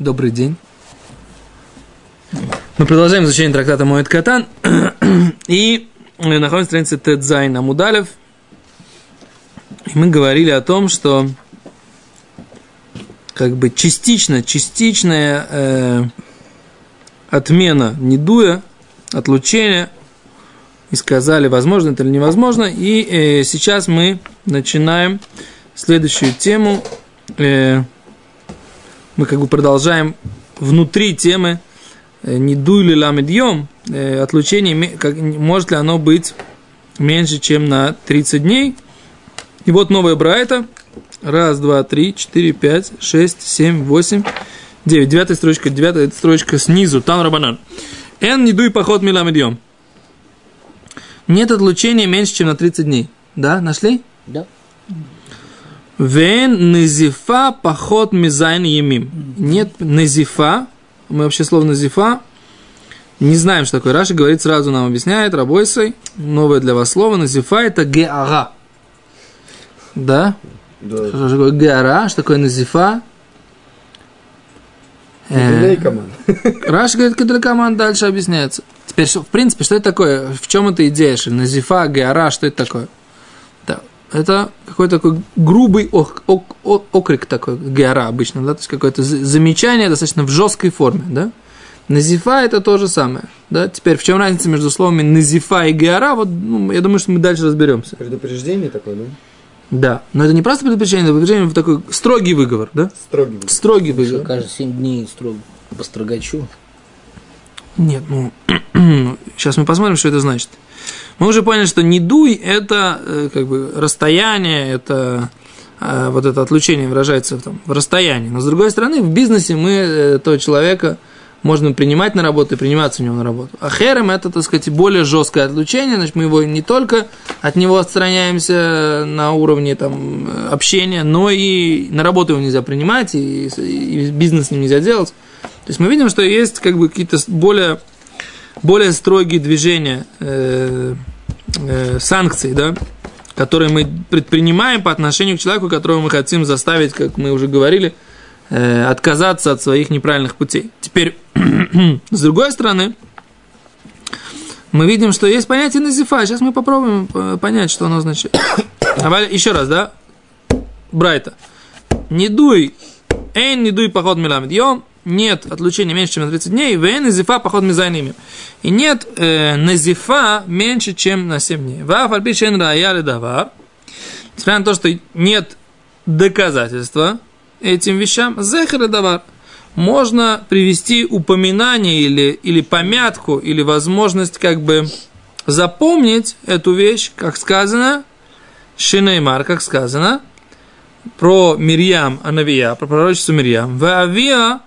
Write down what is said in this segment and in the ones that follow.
Добрый день. Мы продолжаем изучение трактата Моэт Катан. И находимся на странице Тедзайн Амудалев. И мы говорили о том, что как бы частично, частичная э, отмена недуя, отлучения, и сказали, возможно это или невозможно. И э, сейчас мы начинаем следующую тему. Э, мы как бы продолжаем внутри темы э, не дуйли ламедьем, э, отлучение, как, может ли оно быть меньше, чем на 30 дней. И вот новая брайта. Раз, два, три, четыре, пять, шесть, семь, восемь, девять. Девятая строчка, девятая строчка снизу. Там рабанан. Эн не дуй поход миламедьем. Нет отлучения меньше, чем на 30 дней. Да, нашли? Да. Вен назифа поход мизайн емим. Нет назифа, мы вообще слово назифа не знаем, что такое. Раши говорит сразу, нам объясняет, рабойсой, новое для вас слово, назифа это геара. Да? Да. Что такое геара, что такое назифа? Э, Раши говорит, кадракаман дальше объясняется. Теперь, в принципе, что это такое? В чем эта идея? Назифа, геара, что это такое? Это какой-то такой грубый ок- ок- ок- окрик такой, геара обычно, да, то есть какое-то за- замечание достаточно в жесткой форме, да. Назифа это то же самое, да. Теперь в чем разница между словами назифа и геара? Вот, ну, я думаю, что мы дальше разберемся. Предупреждение такое, да? Да, но это не просто предупреждение, это предупреждение в такой строгий выговор, да? Строгий. будет. Строгий выговор. каждые 7 дней строго по строгачу. Нет, ну, сейчас мы посмотрим, что это значит. Мы уже поняли, что не дуй – это э, как бы расстояние, это э, вот это отлучение выражается там, в расстоянии. Но с другой стороны, в бизнесе мы э, этого человека можно принимать на работу и приниматься у него на работу. А херем – это, так сказать, более жесткое отлучение, значит, мы его не только от него отстраняемся на уровне там, общения, но и на работу его нельзя принимать, и, и бизнес с ним нельзя делать. То есть мы видим, что есть как бы какие-то более, более строгие движения э, э, санкций, да, которые мы предпринимаем по отношению к человеку, которого мы хотим заставить, как мы уже говорили, э, отказаться от своих неправильных путей. Теперь, с другой стороны, мы видим, что есть понятие назифа. Сейчас мы попробуем э, понять, что оно означает. Давай еще раз, да? Брайта. Не дуй, эйн не дуй поход миламид нет отлучения меньше, чем на 30 дней, вен назифа поход мизайними. И нет э, назифа меньше, чем на 7 дней. Ваф альпи шен раяли давар. Несмотря на то, что нет доказательства этим вещам, зехер и давар. Можно привести упоминание или, или помятку, или возможность как бы запомнить эту вещь, как сказано, Шинеймар, как сказано, про Мирьям Анавия, про пророчицу Мирьям. Ваавия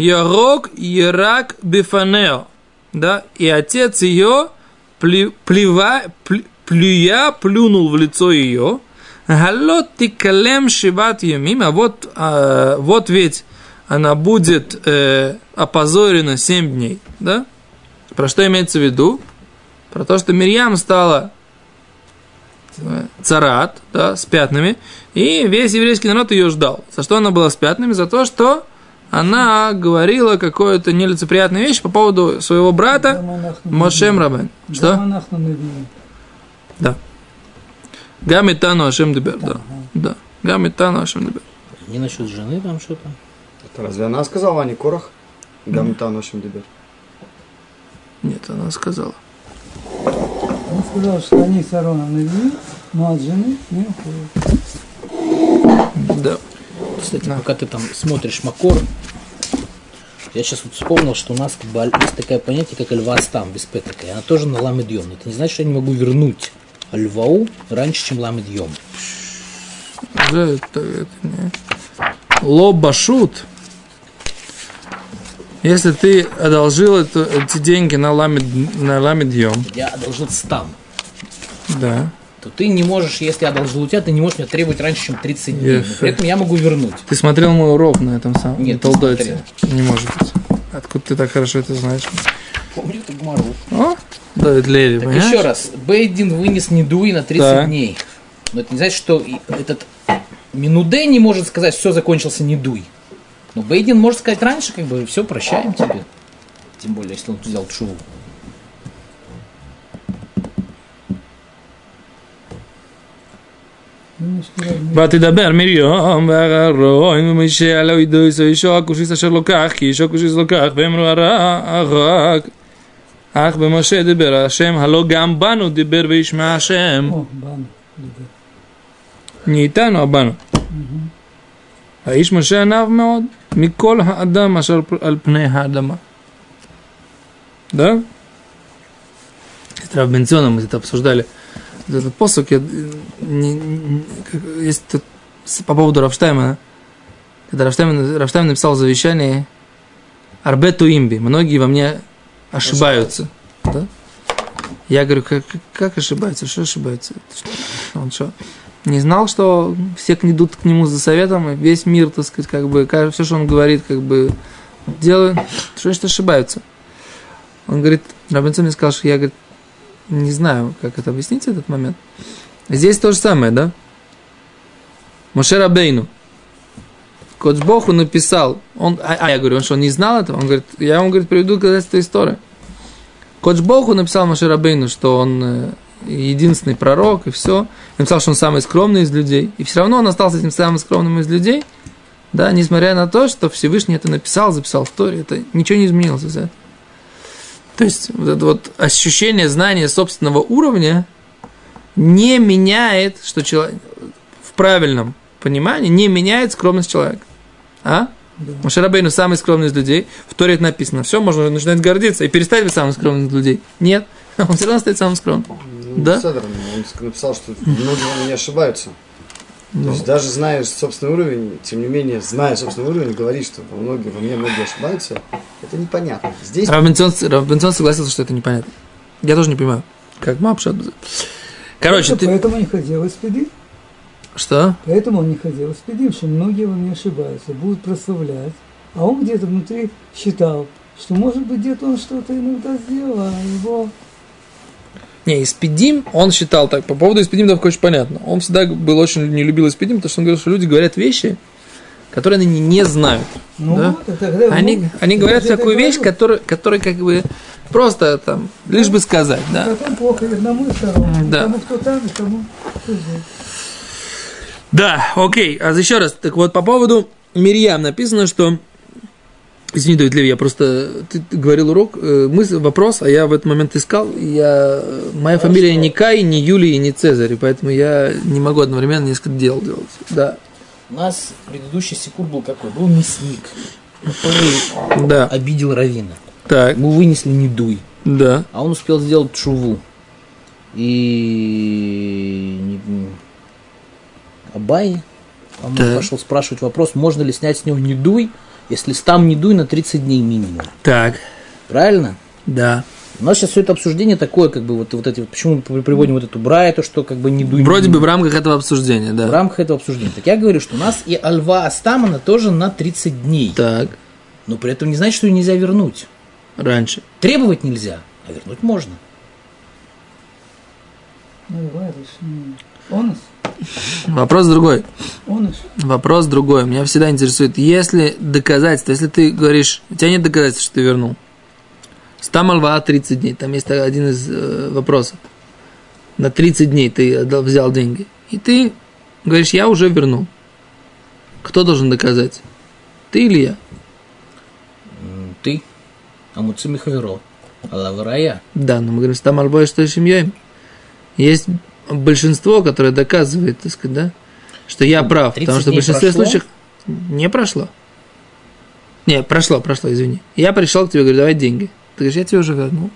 Ярок Ярак Бифанео. Да, и отец ее, плева, плю- плюя, плюнул в лицо ее. Галот тикалем шиват ямим. А вот, а, вот ведь она будет э, опозорена 7 дней. Да? Про что имеется в виду? Про то, что Мирьям стала э, царат, да, с пятнами, и весь еврейский народ ее ждал. За что она была с пятнами? За то, что она говорила какую-то нелицеприятную вещь по поводу своего брата Мошем Рабен. Что? Да. Гамитану Ашем Дебер, да. Да. Гамитану Ашем Дебер. Не насчет жены там что-то. Это разве она сказала, а не Корах? Гамта нашим дебет. Нет, она сказала. Он сказал, что они с Ароном навели, но от жены не уходят. Да. Кстати, пока ты там смотришь Макор, я сейчас вот вспомнил, что у нас есть такое понятие, как альвастам, без петака. И она тоже на ламедьем. Это не значит, что я не могу вернуть альвау раньше, чем ламедьем. Да, это, это не... Лобашут. Если ты одолжил это- эти деньги на ламид, на ламидьем, Я одолжил стам. да, то ты не можешь, если я одолжил у тебя, ты не можешь меня требовать раньше, чем 30 дней. Но. При этом я могу вернуть. Ты смотрел мой урок на этом самом Нет, не Толдоте? Не может быть. Откуда ты так хорошо это знаешь? Помню эту гмару. О, Давид Леви, Так понимаешь? еще раз, Бейдин вынес недуи на 30 Так. дней. Но это не значит, что этот Минуде не может сказать, все закончился недуй. Но Бейдин может сказать раньше, как бы, все, прощаем тебе. Тем более, если он взял чуву. ותדבר מרים ואהרון ומשה לא ידעו אישו הכושיס אשר לוקח כי אישו הכושיס לוקח ואמרו הרק אך במשה דיבר השם הלא גם בנו דיבר וישמע השם О, бан. любит. не איתנו הבנו האיש משה עניו מאוד מכל האדם אשר על פני האדמה да? С Равбенционом мы это обсуждали. Этот посок, я, э, не- не- есть тут по поводу Рафштайма, когда Рафштайм, Рафштайм написал завещание Арбету имби, многие во мне ошибаются. Да? Я говорю, как, как- ошибаются, что ошибаются? Он что, не знал, что все идут к нему за советом, и весь мир, так сказать, как бы, все, что он говорит, как бы, делают, что значит ошибаются? Он говорит, Робинсон мне сказал, что я, говорит, не знаю, как это объяснить, этот момент. Здесь то же самое, да? Моше Рабейну. Кодж Богу написал, он, а, а я говорю, он что, не знал этого? Он говорит, я вам, говорит, приведу доказательство истории. Кодж Богу написал Моше Рабейну, что он э, единственный пророк, и все. И написал, что он самый скромный из людей. И все равно он остался этим самым скромным из людей, да, несмотря на то, что Всевышний это написал, записал в Торе, это ничего не изменилось из этого. То есть вот это вот ощущение знания собственного уровня не меняет, что человек в правильном понимании не меняет скромность человека. А? Да. Машарабейну самый скромный из людей. В Торе это написано. Все, можно начинать гордиться и перестать быть самым скромным из людей. Нет. Он все равно стоит самым скромным. Ну, Да? Седр, он написал, что многие во мне ошибаются. То Ну, есть даже зная собственный уровень, тем не менее, зная собственный уровень, говорить, что во, многие, во мне многие ошибаются, это непонятно. Здесь Робинсон, Робинсон согласился, что это непонятно. Я тоже не понимаю. Как мапша. Короче, Это ты... Поэтому не ходил испедим. Что? Поэтому он не ходил испедим, что многие во мне ошибаются, будут прославлять. А он где-то внутри считал, что может быть где-то он что-то иногда сделал, а его Не, Испедим, он считал так, по поводу Испедим только очень понятно. Он всегда был очень не любил Испедим, потому что он говорил, что люди говорят вещи, которые они не знают. Ну Да? тогда Они, ну, они говорят такую вещь, которая, которая как бы просто там, лишь бы сказать, да. Потом плохо одному и второму. Да. Тому, кто там, и тому, кто здесь. Да, окей. А еще раз, так вот, по поводу Мирьям написано, что... Извини, Давид Леви, я просто... Ты, ты говорил урок, э, мысль, вопрос, а я в этот момент искал. Я, моя фамилия не Кай, не Юлий, не Цезарь, поэтому я не могу одновременно несколько дел делать. Да, У нас предыдущий секур был какой? Был мясник, который да, обидел Равина. так, Ему вынесли не дуй. да. А он успел сделать чуву. И не- Абай, по-моему, Так. пошел спрашивать вопрос, можно ли снять с него недуй, если там недуй на 30 дней минимум. Так, Правильно? да. У нас сейчас все это обсуждение такое, как бы вот, вот эти вот, почему мы при- приводим вот эту брайту, что как бы недуй. Вроде недуй. бы в рамках этого обсуждения, в да. рамках этого обсуждения. Так я говорю, что у нас и Альва Астамана тоже на 30 дней. Так, Но при этом не значит, что ее нельзя вернуть. раньше. Требовать нельзя, а вернуть можно. Ну, не- Он, Вопрос другой. Вопрос другой. Меня всегда интересует, если доказательства, если ты говоришь, у тебя нет доказательств, что ты вернул. Стам Альва 30 дней, там есть один из э, вопросов. На 30 дней ты отдал- взял деньги. И ты говоришь, я уже вернул. Кто должен доказать? Ты или я? Ты, Амуци Михаверо, Алаварая. Да, но мы говорим, стам Альва что семьей. Есть большинство, которое доказывает, так сказать, да, что я прав. 30 Потому что в большинстве прошло? случаев не прошло. Не, прошло, прошло, извини. Я пришел к тебе, говорю, давай деньги. Ты говоришь, я тебе уже вернул.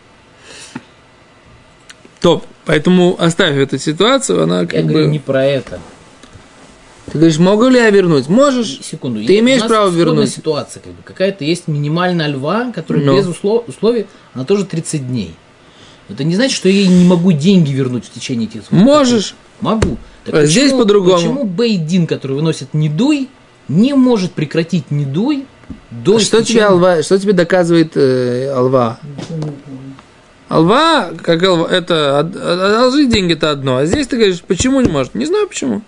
Топ. Поэтому оставь эту ситуацию, она Я как говорю бы... не про это. Ты говоришь, могу ли я вернуть? Можешь. Секунду. Ты Я- имеешь право вернуть. ситуация, как бы. Какая-то есть минимальная льва, которая Ну. без услов- условий, она тоже 30 дней. Это не значит, что я ей не могу деньги вернуть в течение этих Можешь. Могу. Так А здесь по-другому. Почему Бейдин, который выносит недуй, не может прекратить недуй до Что тебе, истечения- Алва, что тебе доказывает э, Алва? Алва, как Алва, это од- од- одолжить деньги это одно, а здесь ты говоришь, почему не может? Не знаю почему.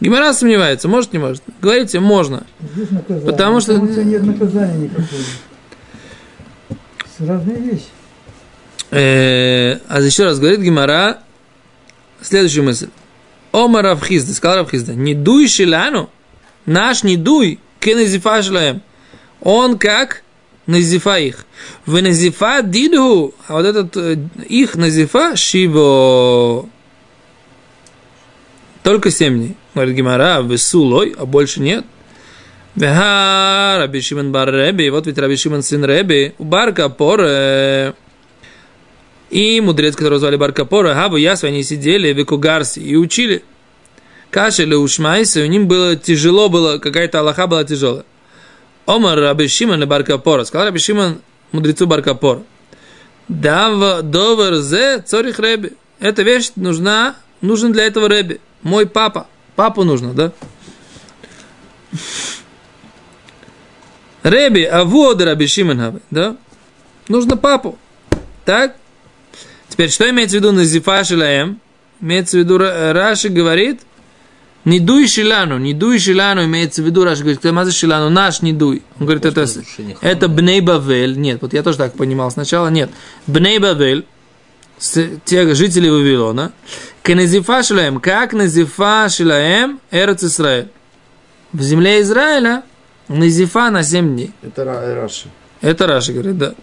Гимара сомневается, может, не может. Говорите, можно. Здесь наказание. Потому что- Потому что нет наказания никакого. Это разные вещи. Э, а еще раз говорит Гимара следующую мысль. Ома Равхизда, сказал Равхизда, не дуй шилану, наш не дуй, кенезифа шлаем. Он как назифа их. В назифа дидху, а вот этот э, их назифа шиво. Только семь дней. Говорит Гимара, весулой, а больше нет. Веха, Раби Шимон бар Реби, вот ведь Раби Шимон сын Реби, у Барка Поре. И мудрец, которого звали Баркапора, Хаву Ясу, они сидели в Экугарсе и учили. Кашели ушмайся, у них было тяжело было, какая-то Аллаха была тяжелая. Омар Раби Шимон и Баркапора, сказал Раби мудрецу Баркапора. Дав довер зе цорих Реби. Эта вещь нужна, нужен для этого Реби. Мой папа. Папу нужно, да? Реби, а вот Раби Шимон, да? Нужно папу. Так? Теперь, что имеется в виду назифа шилаем? Имеется в виду, Ра- Раши говорит, не дуй шилану, не дуй шилану, имеется в виду, Раши говорит, кто маза шилану, наш не дуй. Он говорит, это, это Бней Бавель. Нет, вот я тоже так понимал сначала, нет. Бней Бавель, те жители Вавилона, Кенезифа шилаем, как назифа шилаем, Эрец Исраэль. В земле Израиля назифа на 7 дней. Это Ра- Раши. Это Раши говорит, да.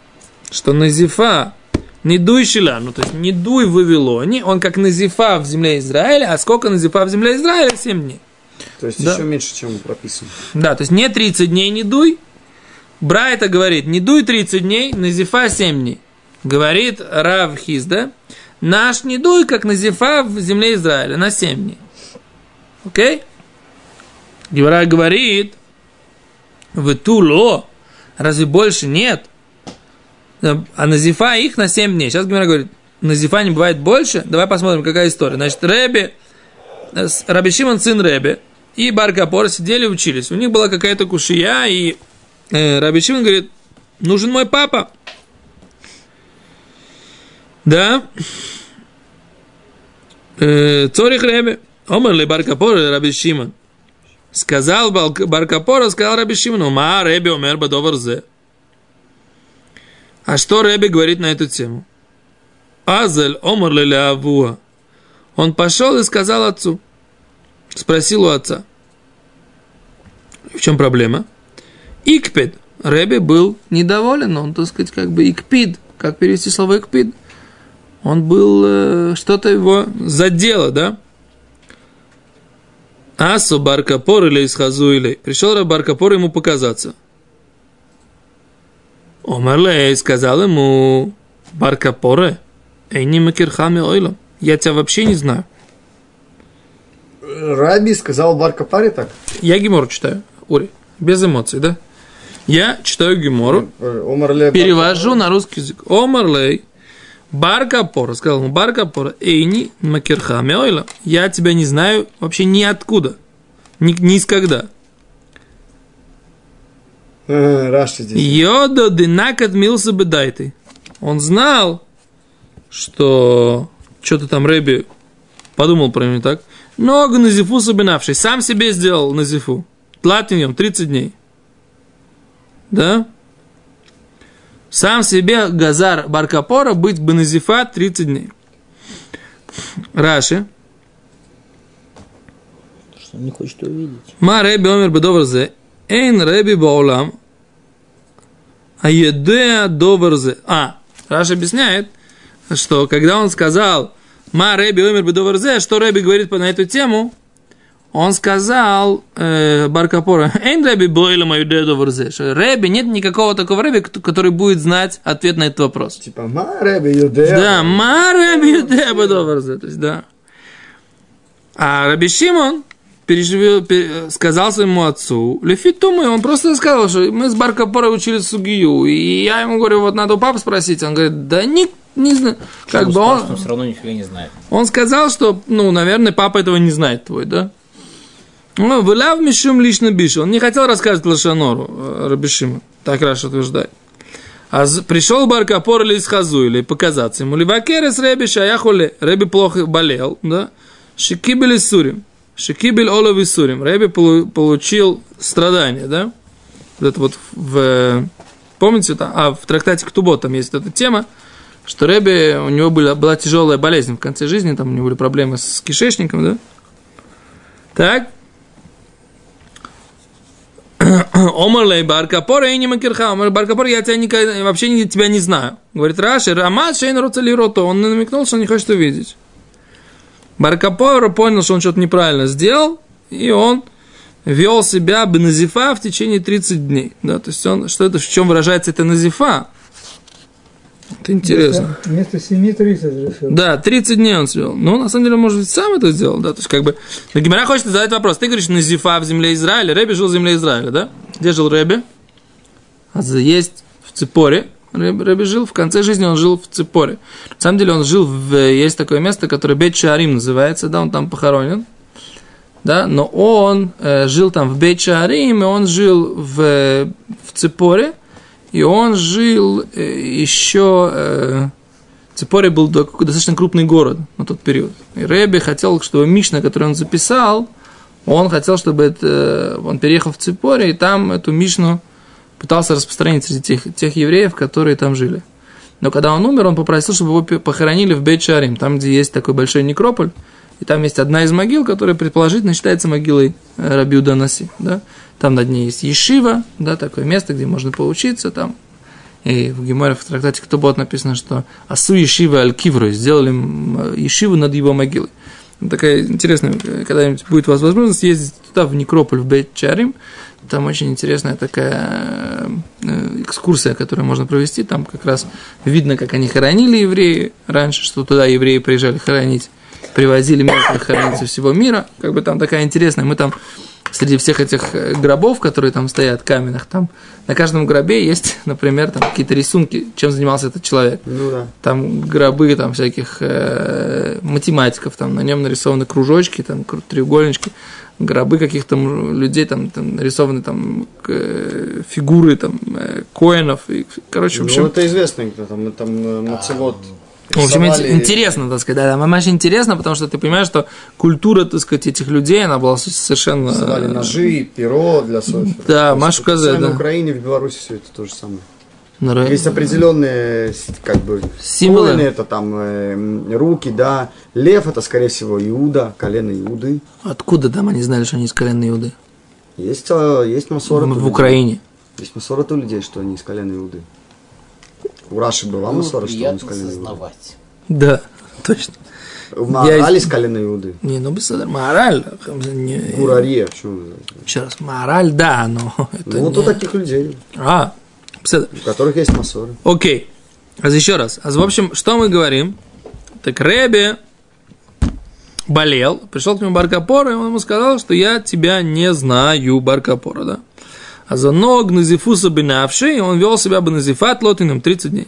Что Назифа, не дуй Шилану, то есть не дуй в Вавилоне, он как Назифа в земле Израиля, а сколько Назифа в земле Израиля? 7 дней. То есть Да. еще меньше, чем прописано. Да, то есть не 30 дней не дуй. Брайта говорит, не дуй 30 дней, Назифа 7 дней. Говорит Рав Хизда, наш не дуй, как Назифа в земле Израиля, на 7 дней. Окей? Гевара говорит, в Туло, разве больше нет? А Назифа их на 7 дней. Сейчас Гимара говорит, Назифа не бывает больше? Давай посмотрим, какая история. Значит, Рэби, э, Раби Шимон, сын Рэби, и Баркапор сидели учились. У них была какая-то кушия, и э, Раби Шимон говорит, нужен мой папа. Да? Э, Цорих Рэби. Омар ли Баркапор или Раби Шимон? Сказал Балк- Баркапора, сказал Раби Шимону, ма Рэби умер бадовар. А что Рэби говорит на эту тему? Азель омар авуа. Он пошел и сказал отцу. Спросил у отца. В чем проблема? Икпед. Рэби был недоволен, он, так сказать, как бы икпид. Как перевести слово икпид? Он был, э, что-то его задело, да? Асу Баркапор или Исхазу или. Пришел Баркапор ему показаться. Омарлей сказал ему, Баркапоре, Эйни Макирхами Ойлом. Я тебя вообще не знаю. Раби сказал Барка Паре так? Я Гемор читаю, Ури, без эмоций, да? Я читаю Гемору, Э, перевожу на русский язык. Омарлей, Баркапор, сказал ему Баркапор, Эйни Макирхами Ойлом. Я тебя не знаю вообще ниоткуда, ни, ни из когда. Э, Раши здесь. Йодо дынакат милса бедайты. Он знал, что что-то там Рэби подумал про него так. Много назифу собинавший. Сам себе сделал назифу. Тлатиньем 30 дней. Да? Сам себе Газар Баркапора быть бы назифа 30 дней. Раши. Что он не хочет увидеть. Ма Рэби омер бедоверзе. Эйн Рэби баулам. А едеа доверзе. А, Раш объясняет, что когда он сказал Ма Рэби омер бедоверзе, что Рэби говорит на эту тему, он сказал э, Баркапора, Эйн Рэби бойлам аюдеа доверзе. Что Рэби, нет никакого такого Рэби, который будет знать ответ на этот вопрос. Типа, ма Раби Юдея. Да, ма Раби Юдея Бадоварзе. То есть, да. А Раби Шимон переживел, пе- сказал своему отцу, Лефитумы, он просто сказал, что мы с Баркапорой учили сугию, и я ему говорю, вот надо у папы спросить. Он говорит, да не, не знаю. Как бы он, он все равно нифига не знает. он сказал, что, ну, наверное, папа этого не знает твой, да? Ну, выляв мишум лично биш. Он не хотел рассказывать Лошанору, э, Рабишима. Так Раша утверждает. А пришел Баркапор или из Хазу, или показаться ему. Ливакерес Реби Шаяхуле. Реби плохо болел, да? Шикибели Сурим. Шикибель Олов и Сурим. Рэби полу- получил страдания, да? Вот это вот в... Помните, там, а в трактате Ктубот там есть эта тема, что Рэби, у него была, была тяжелая болезнь в конце жизни, там у него были проблемы с кишечником, да? Так. Омарлей Баркапор, и не макерха. Омар Баркапор, я тебя никогда, вообще тебя не знаю. Говорит Раши, Рамат Шейн Роцелирото. Он намекнул, что он не хочет увидеть. Баркапор понял, что он что-то неправильно сделал, и он вел себя беназифа в течение 30 дней. Да, то есть он, что это, в чем выражается это назифа? Это интересно. Вместо 7.30 решил. Да, 30 дней он сделал. Но на самом деле, может быть, сам это сделал, да. То есть, как бы. Но Гимара хочет задать вопрос. Ты говоришь, Назифа в земле Израиля. Рэби жил в земле Израиля, да? Где жил Рэби? А есть в Ципоре. Рэби, жил, в конце жизни он жил в Ципоре. На самом деле он жил в... Есть такое место, которое Бет Шаарим называется, да, он там похоронен. Да, но он э, жил там в Бет Шаарим, и он жил в, э, в Ципоре, и он жил э, еще... Э, Ципоре был до- достаточно крупный город на тот период. И Рэби хотел, чтобы Мишна, который он записал, он хотел, чтобы это, он переехал в Ципоре, и там эту Мишну пытался распространить среди тех, тех евреев, которые там жили. Но когда он умер, он попросил, чтобы его похоронили в бейт шарим там, где есть такой большой некрополь, и там есть одна из могил, которая предположительно считается могилой э, Раби Уданаси, да? Там над ней есть Ешива, да, такое место, где можно поучиться, там и в Геморе в трактате Ктубот написано, что Асу Ешива Аль Кивру сделали м, Ешиву над его могилой. Такая интересная, э, когда-нибудь будет у вас возможность ездить туда, в Некрополь, в Бейт Чарим. Там очень интересная такая э, экскурсия, которую можно провести. Там как раз видно, как они хоронили евреи раньше, что туда евреи приезжали хоронить, привозили мертвых хоронить со всего мира. Как бы там такая интересная. Мы там среди всех этих э, гробов, которые там стоят, каменных, там на каждом гробе есть, например, там какие-то рисунки, чем занимался этот человек. Ну да. Там гробы там всяких э, математиков, там на нем нарисованы кружочки, там треугольнички, гробы каких-то людей, там, там нарисованы там э, фигуры там э, коинов, и, короче, в общем, Ну, это известно, кто там, там э, Мацевод. в общем, интересно, так сказать, да, да, очень интересно, потому что ты понимаешь, что культура, так сказать, этих людей, она была совершенно... Рисовали ножи, перо для софера. Да, всё да. На Украине, в Беларуси все это то же самое. Ну, ра- Есть определенные, с- как бы, Символы. коины, это там э, руки, да. Лев это, скорее всего, Иуда, колено Иуды. Откуда там они знали, что они из колена Иуды? Есть, э, есть масорот. у В людей. Украине. Есть масорот у людей, что они из колена Иуды. У Раши была масора, что он из колена Иуды. Да, точно. В Маорале из колена Иуды. Не, ну без мораль. Не, Гурария, что называется. еще раз, мораль, да, но это Ну, вот не- у таких людей, А. у которых есть масоры. Окей. А еще раз. А в общем, что мы говорим? Так Рэби болел, пришел к нему Баркапор, и он ему сказал, что я тебя не знаю, Баркапора, да? А за ног Назифуса бинавши, и он вел себя бы Назифат лотином 30 дней.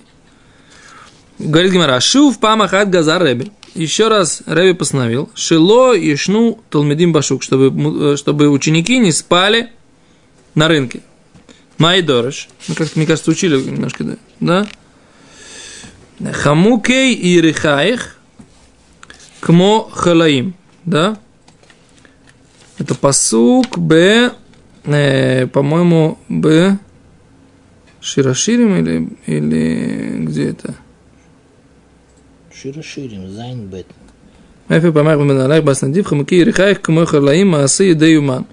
Говорит Гимара, шув памахат газар Рэби. Еще раз Рэби постановил, шило ишну толмедим башук, чтобы, э, чтобы ученики не спали на рынке. Майдорыш. Ну, Мы как мне кажется, учили немножко, да? Хамукей и рихаих кмо халаим. Да? Это посук Б, э, по-моему, Б Широширим или, или где это? Широширим, Зайн Бет. Мэфи помер бен баснадив хамуки и рихаих кмо халаим аасы и деюман.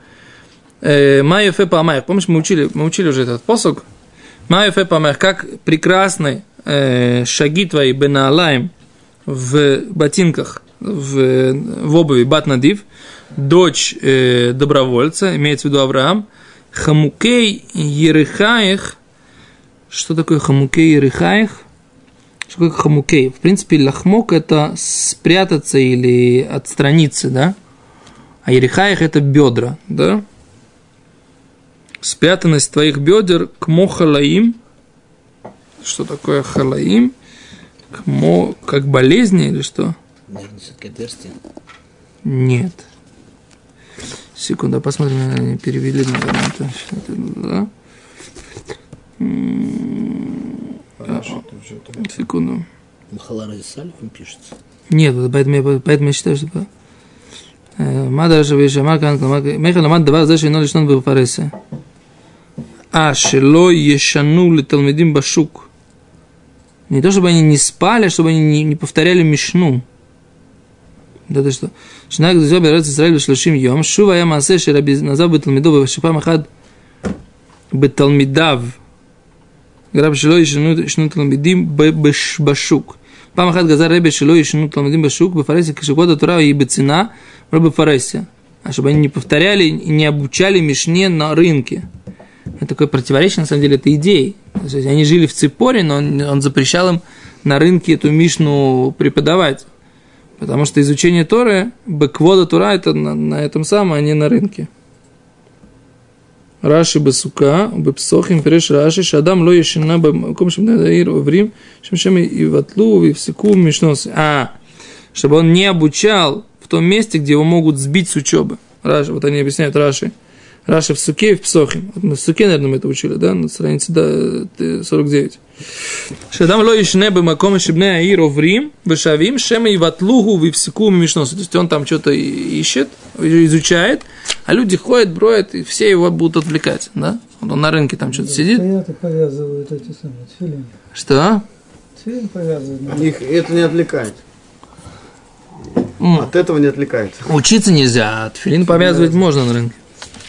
Ефе Памайх. Помнишь, мы учили, мы учили уже этот посок? Ма Ефе Памайх. Как прекрасны э, шаги твои бенаалаем в ботинках, в, в обуви Батнадив, дочь э, добровольца, имеется в виду Авраам, Хамукей Ерехаих. Что такое Хамукей Ерехаих? Что такое хамукей? В принципе, лахмок это спрятаться или отстраниться, да? А ерехаях это бедра, да? спрятанность твоих бедер к мохалаим, что такое халаим, к мо, как болезни или что? Наверное, все-таки отверстие. Нет. Секунду, посмотрим, они перевели, наверное, это, да? А, а, секунду. Нет, поэтому я, поэтому я считаю, что... Э, Мада же, Макан, Мехаламад, два, знаешь, вино лишь он был в Паресе а шело ешану леталмедим башук. Не то, чтобы они не спали, а чтобы они не, не повторяли мишну. Да ты что? Шнак зизо берется Израиль шлюшим йом, шува я масе шераби назав беталмидов, вешипам ахад беталмидав. Граб шело ешану талмидим башук. פעם אחת גזר רבי שלא ישנו תלמידים בשוק בפרהסיה כשכבוד התורה и בצנעה, לא фаресе, А чтобы они не повторяли и не обучали Мишне на рынке. Это такое противоречие, на самом деле, этой идеи. То есть они жили в Ципоре, но он, он запрещал им на рынке эту Мишну преподавать. Потому что изучение Торы, бэквода Тора, это на, на этом самом, а не на рынке. Раши басука, бепсохим, переш раши, шадам ло ешина бэмком шем надаир врим, шем шем и ватлу, и всеку мишнос. А, чтобы он не обучал в том месте, где его могут сбить с учебы. Раши, вот они объясняют Раши. Раши в Суке и в Псохим. На Суке, наверное, мы это учили, да, на странице да, 49. Шадам ло ишнебе маком шибне аир оврим, вешавим шем и ватлугу вивсеку мишносу. То есть он там что-то ищет, изучает, а люди ходят, броят, и все его будут отвлекать, да? Он на рынке там что-то сидит. Понятно, повязывают эти самые тфилины. Что? Тфилин повязывают. Их это не отвлекает. От этого не отвлекает. Учиться нельзя, а тфилин повязывать можно на рынке.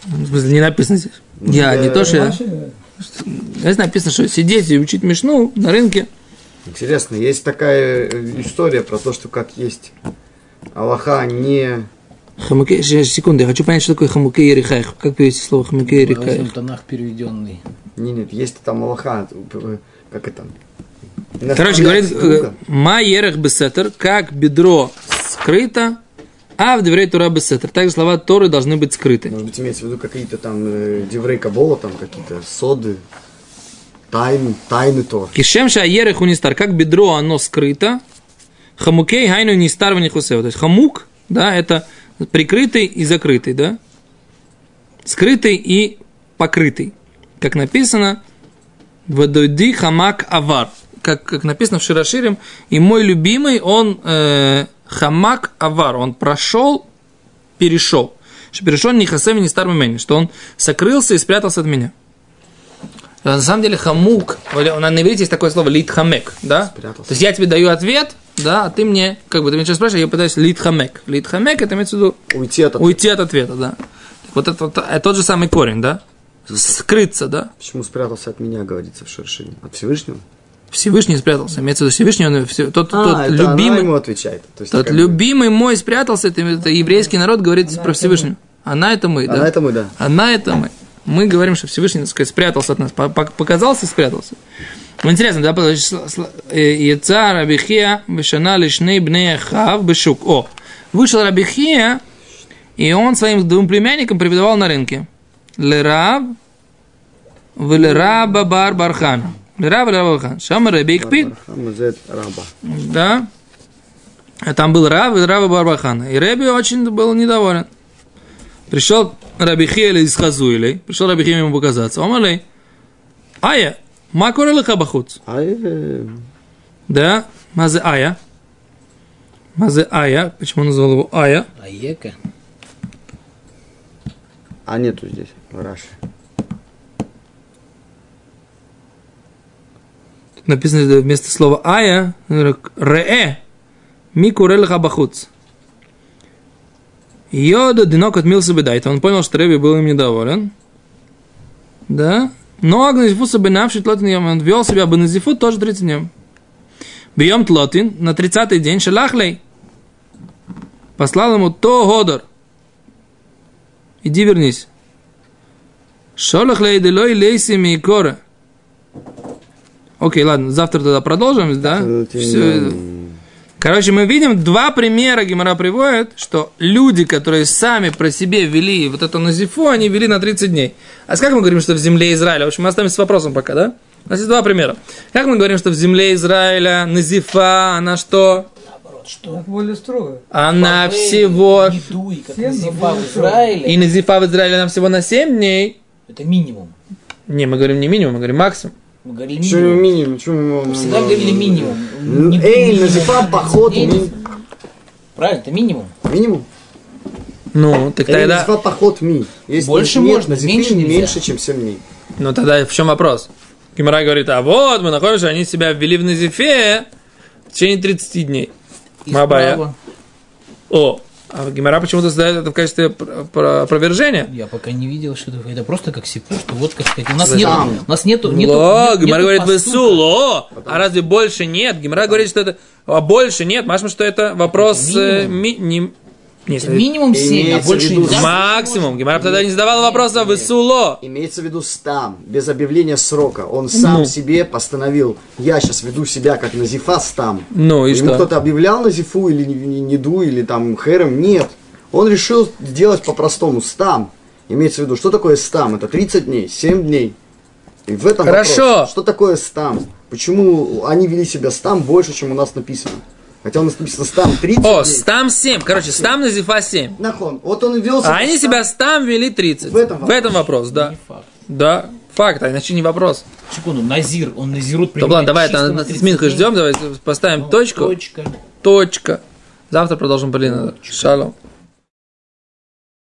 В смысле, не написано здесь. Я не то, что я... Здесь написано, что сидеть и учить Мишну на рынке. Интересно, есть такая э, история про то, что как есть Аллаха не... Хамуке, секунду, я хочу понять, что такое хамуке и рихаих. Как перевести слово хамуке и рихаих? тонах переведенный. Не, нет, есть там Аллаха, э, как это? Короче, говорит, ма ерех бесетер, как бедро скрыто, а в деврей тура бесетер. Также слова Торы должны быть скрыты. Может быть, имеется в виду какие-то там э, деврей Кабола, там какие-то соды, тайны, тайны Тор. Кишем ша ерех унистар, как бедро оно скрыто, хамукей хайну нистар в нихусео. То есть хамук, да, это прикрытый и закрытый, да? Скрытый и покрытый. Как написано, Вадойди хамак авар. Как, как написано в Широширим, и мой любимый, он э, хамак авар, он прошел, перешел. Что перешел не хасем, не старым имени, что он сокрылся и спрятался от меня. А На самом деле хамук, на иврите есть такое слово лит хамек, да? Спрятался. То есть я тебе даю ответ, да, а ты мне, как бы ты меня сейчас спрашиваешь, я пытаюсь лит хамек. Лит хамек это имеется в виду Уйти от уйти от ответа, да. Вот это, это тот же самый корень, да? Скрыться, да? Почему спрятался от меня, говорится в Шершине? От Всевышнего? Всевышний спрятался. Имеется в виду Всевышний, он все- тот, тот а, это она любимый, ему отвечает. То есть, тот как любимый мой спрятался, это, это еврейский народ говорит про Всевышнего. Она это мы, да? Она это мы, да. Она это мы. Мы говорим, что Всевышний, так сказать, спрятался от нас. По- по- Показался и спрятался. Интересно, да, сл- э, Яца Рабихия Вешана Лишней Бнея Хав Бешук. О, вышел Рабихия, и он своим двум племянникам преподавал на рынке. Лераб, Велераба Бар Бархан. Лераб Лераб Бархан. Шам Раби Икпид. Да. А там был Рав и Рава Барбахана. И Рэби очень был недоволен. Пришел Раби Хиэль из Хазуилей. Пришел Раби Хиэль ему показаться. Говорит, Ая, макура лиха бахуц. А э, Да, мазе Ая. Мазе Ая. Почему он назвал его Ая? А Ека? а нету здесь в Раши. Написано вместо слова Ая, Ре, микура лиха бахуц. Йода динок отмился бы дайта. Он понял, что Рэби был им недоволен. Да. Но Агназифуса бы навшит тлотин, он вел себя бы Назифут тоже 30 дней. Бьем тлотин на 30-й день шалахлей. Послал ему то годор. Иди вернись. Шолахлей делой лейси микора. Окей, ладно, завтра тогда продолжим, да? Менее, Короче, мы видим два примера Гимара приводит, что люди, которые сами про себе вели вот эту назифу, они вели на 30 дней. А с как мы говорим, что в земле Израиля? В общем, мы оставимся с вопросом пока, да? У нас есть два примера. Как мы говорим, что в земле Израиля назифа, она что? Наоборот, что? Так более строго. Она Бавель, всего... Не дуй, как Назифа в Израиле. И назифа в Израиле она всего на 7 дней. Это минимум. Не, мы говорим не минимум, мы говорим максимум. Мы говорили минимум. минимум? Почему мы- Всегда говорили минимум. Эй, минимум. назифа поход. Правильно, это минимум. Минимум? Ну, так Это тогда... назва поход ми. Если Больше нет можно, на зефире, меньше нельзя. меньше, чем 7 дней. Ну тогда в чем вопрос? Гимара говорит, а вот мы находимся, они себя ввели в Назифе в течение 30 дней. Мабая. О, а Гимара почему-то задает это в качестве пр- пр- опровержения. Я пока не видел, что это, это просто как сипу, что вот как сказать. У нас нет, у нас нету, нету, Ло, нет- Гимара нету говорит, поступка. высуло. А разве больше нет? Гимара говорит, что это... А больше нет. Машма, что это вопрос... Это э, минимум. ми- не- не, Это минимум 7, а в больше виду нельзя. Максимум. Гимара тогда не задавала вопроса высуло. Имеется в виду стам, без объявления срока. Он сам Ну. себе постановил, я сейчас веду себя как назифа стам. Ну и Ему что? кто-то объявлял назифу или не- не- неду, или там херем? Нет. Он решил сделать по-простому стам. Имеется в виду, что такое стам? Это 30 дней, 7 дней. И в этом Хорошо. вопрос. Что такое стам? Почему они вели себя стам больше, чем у нас написано? Хотя у нас написано стам 30 О, стам 7. Короче, стам на зифа 7. Нахон. Вот он вел А они себя стам вели 30. В этом вопрос. вопрос, да. Не факт. Да, факт, а иначе не вопрос. Секунду, Назир, он Назирут То ладно, давай, там, на с 30 Минхой ждем, давай поставим Ну, точку. Точка. Точка. Завтра продолжим, Полина. Шалом.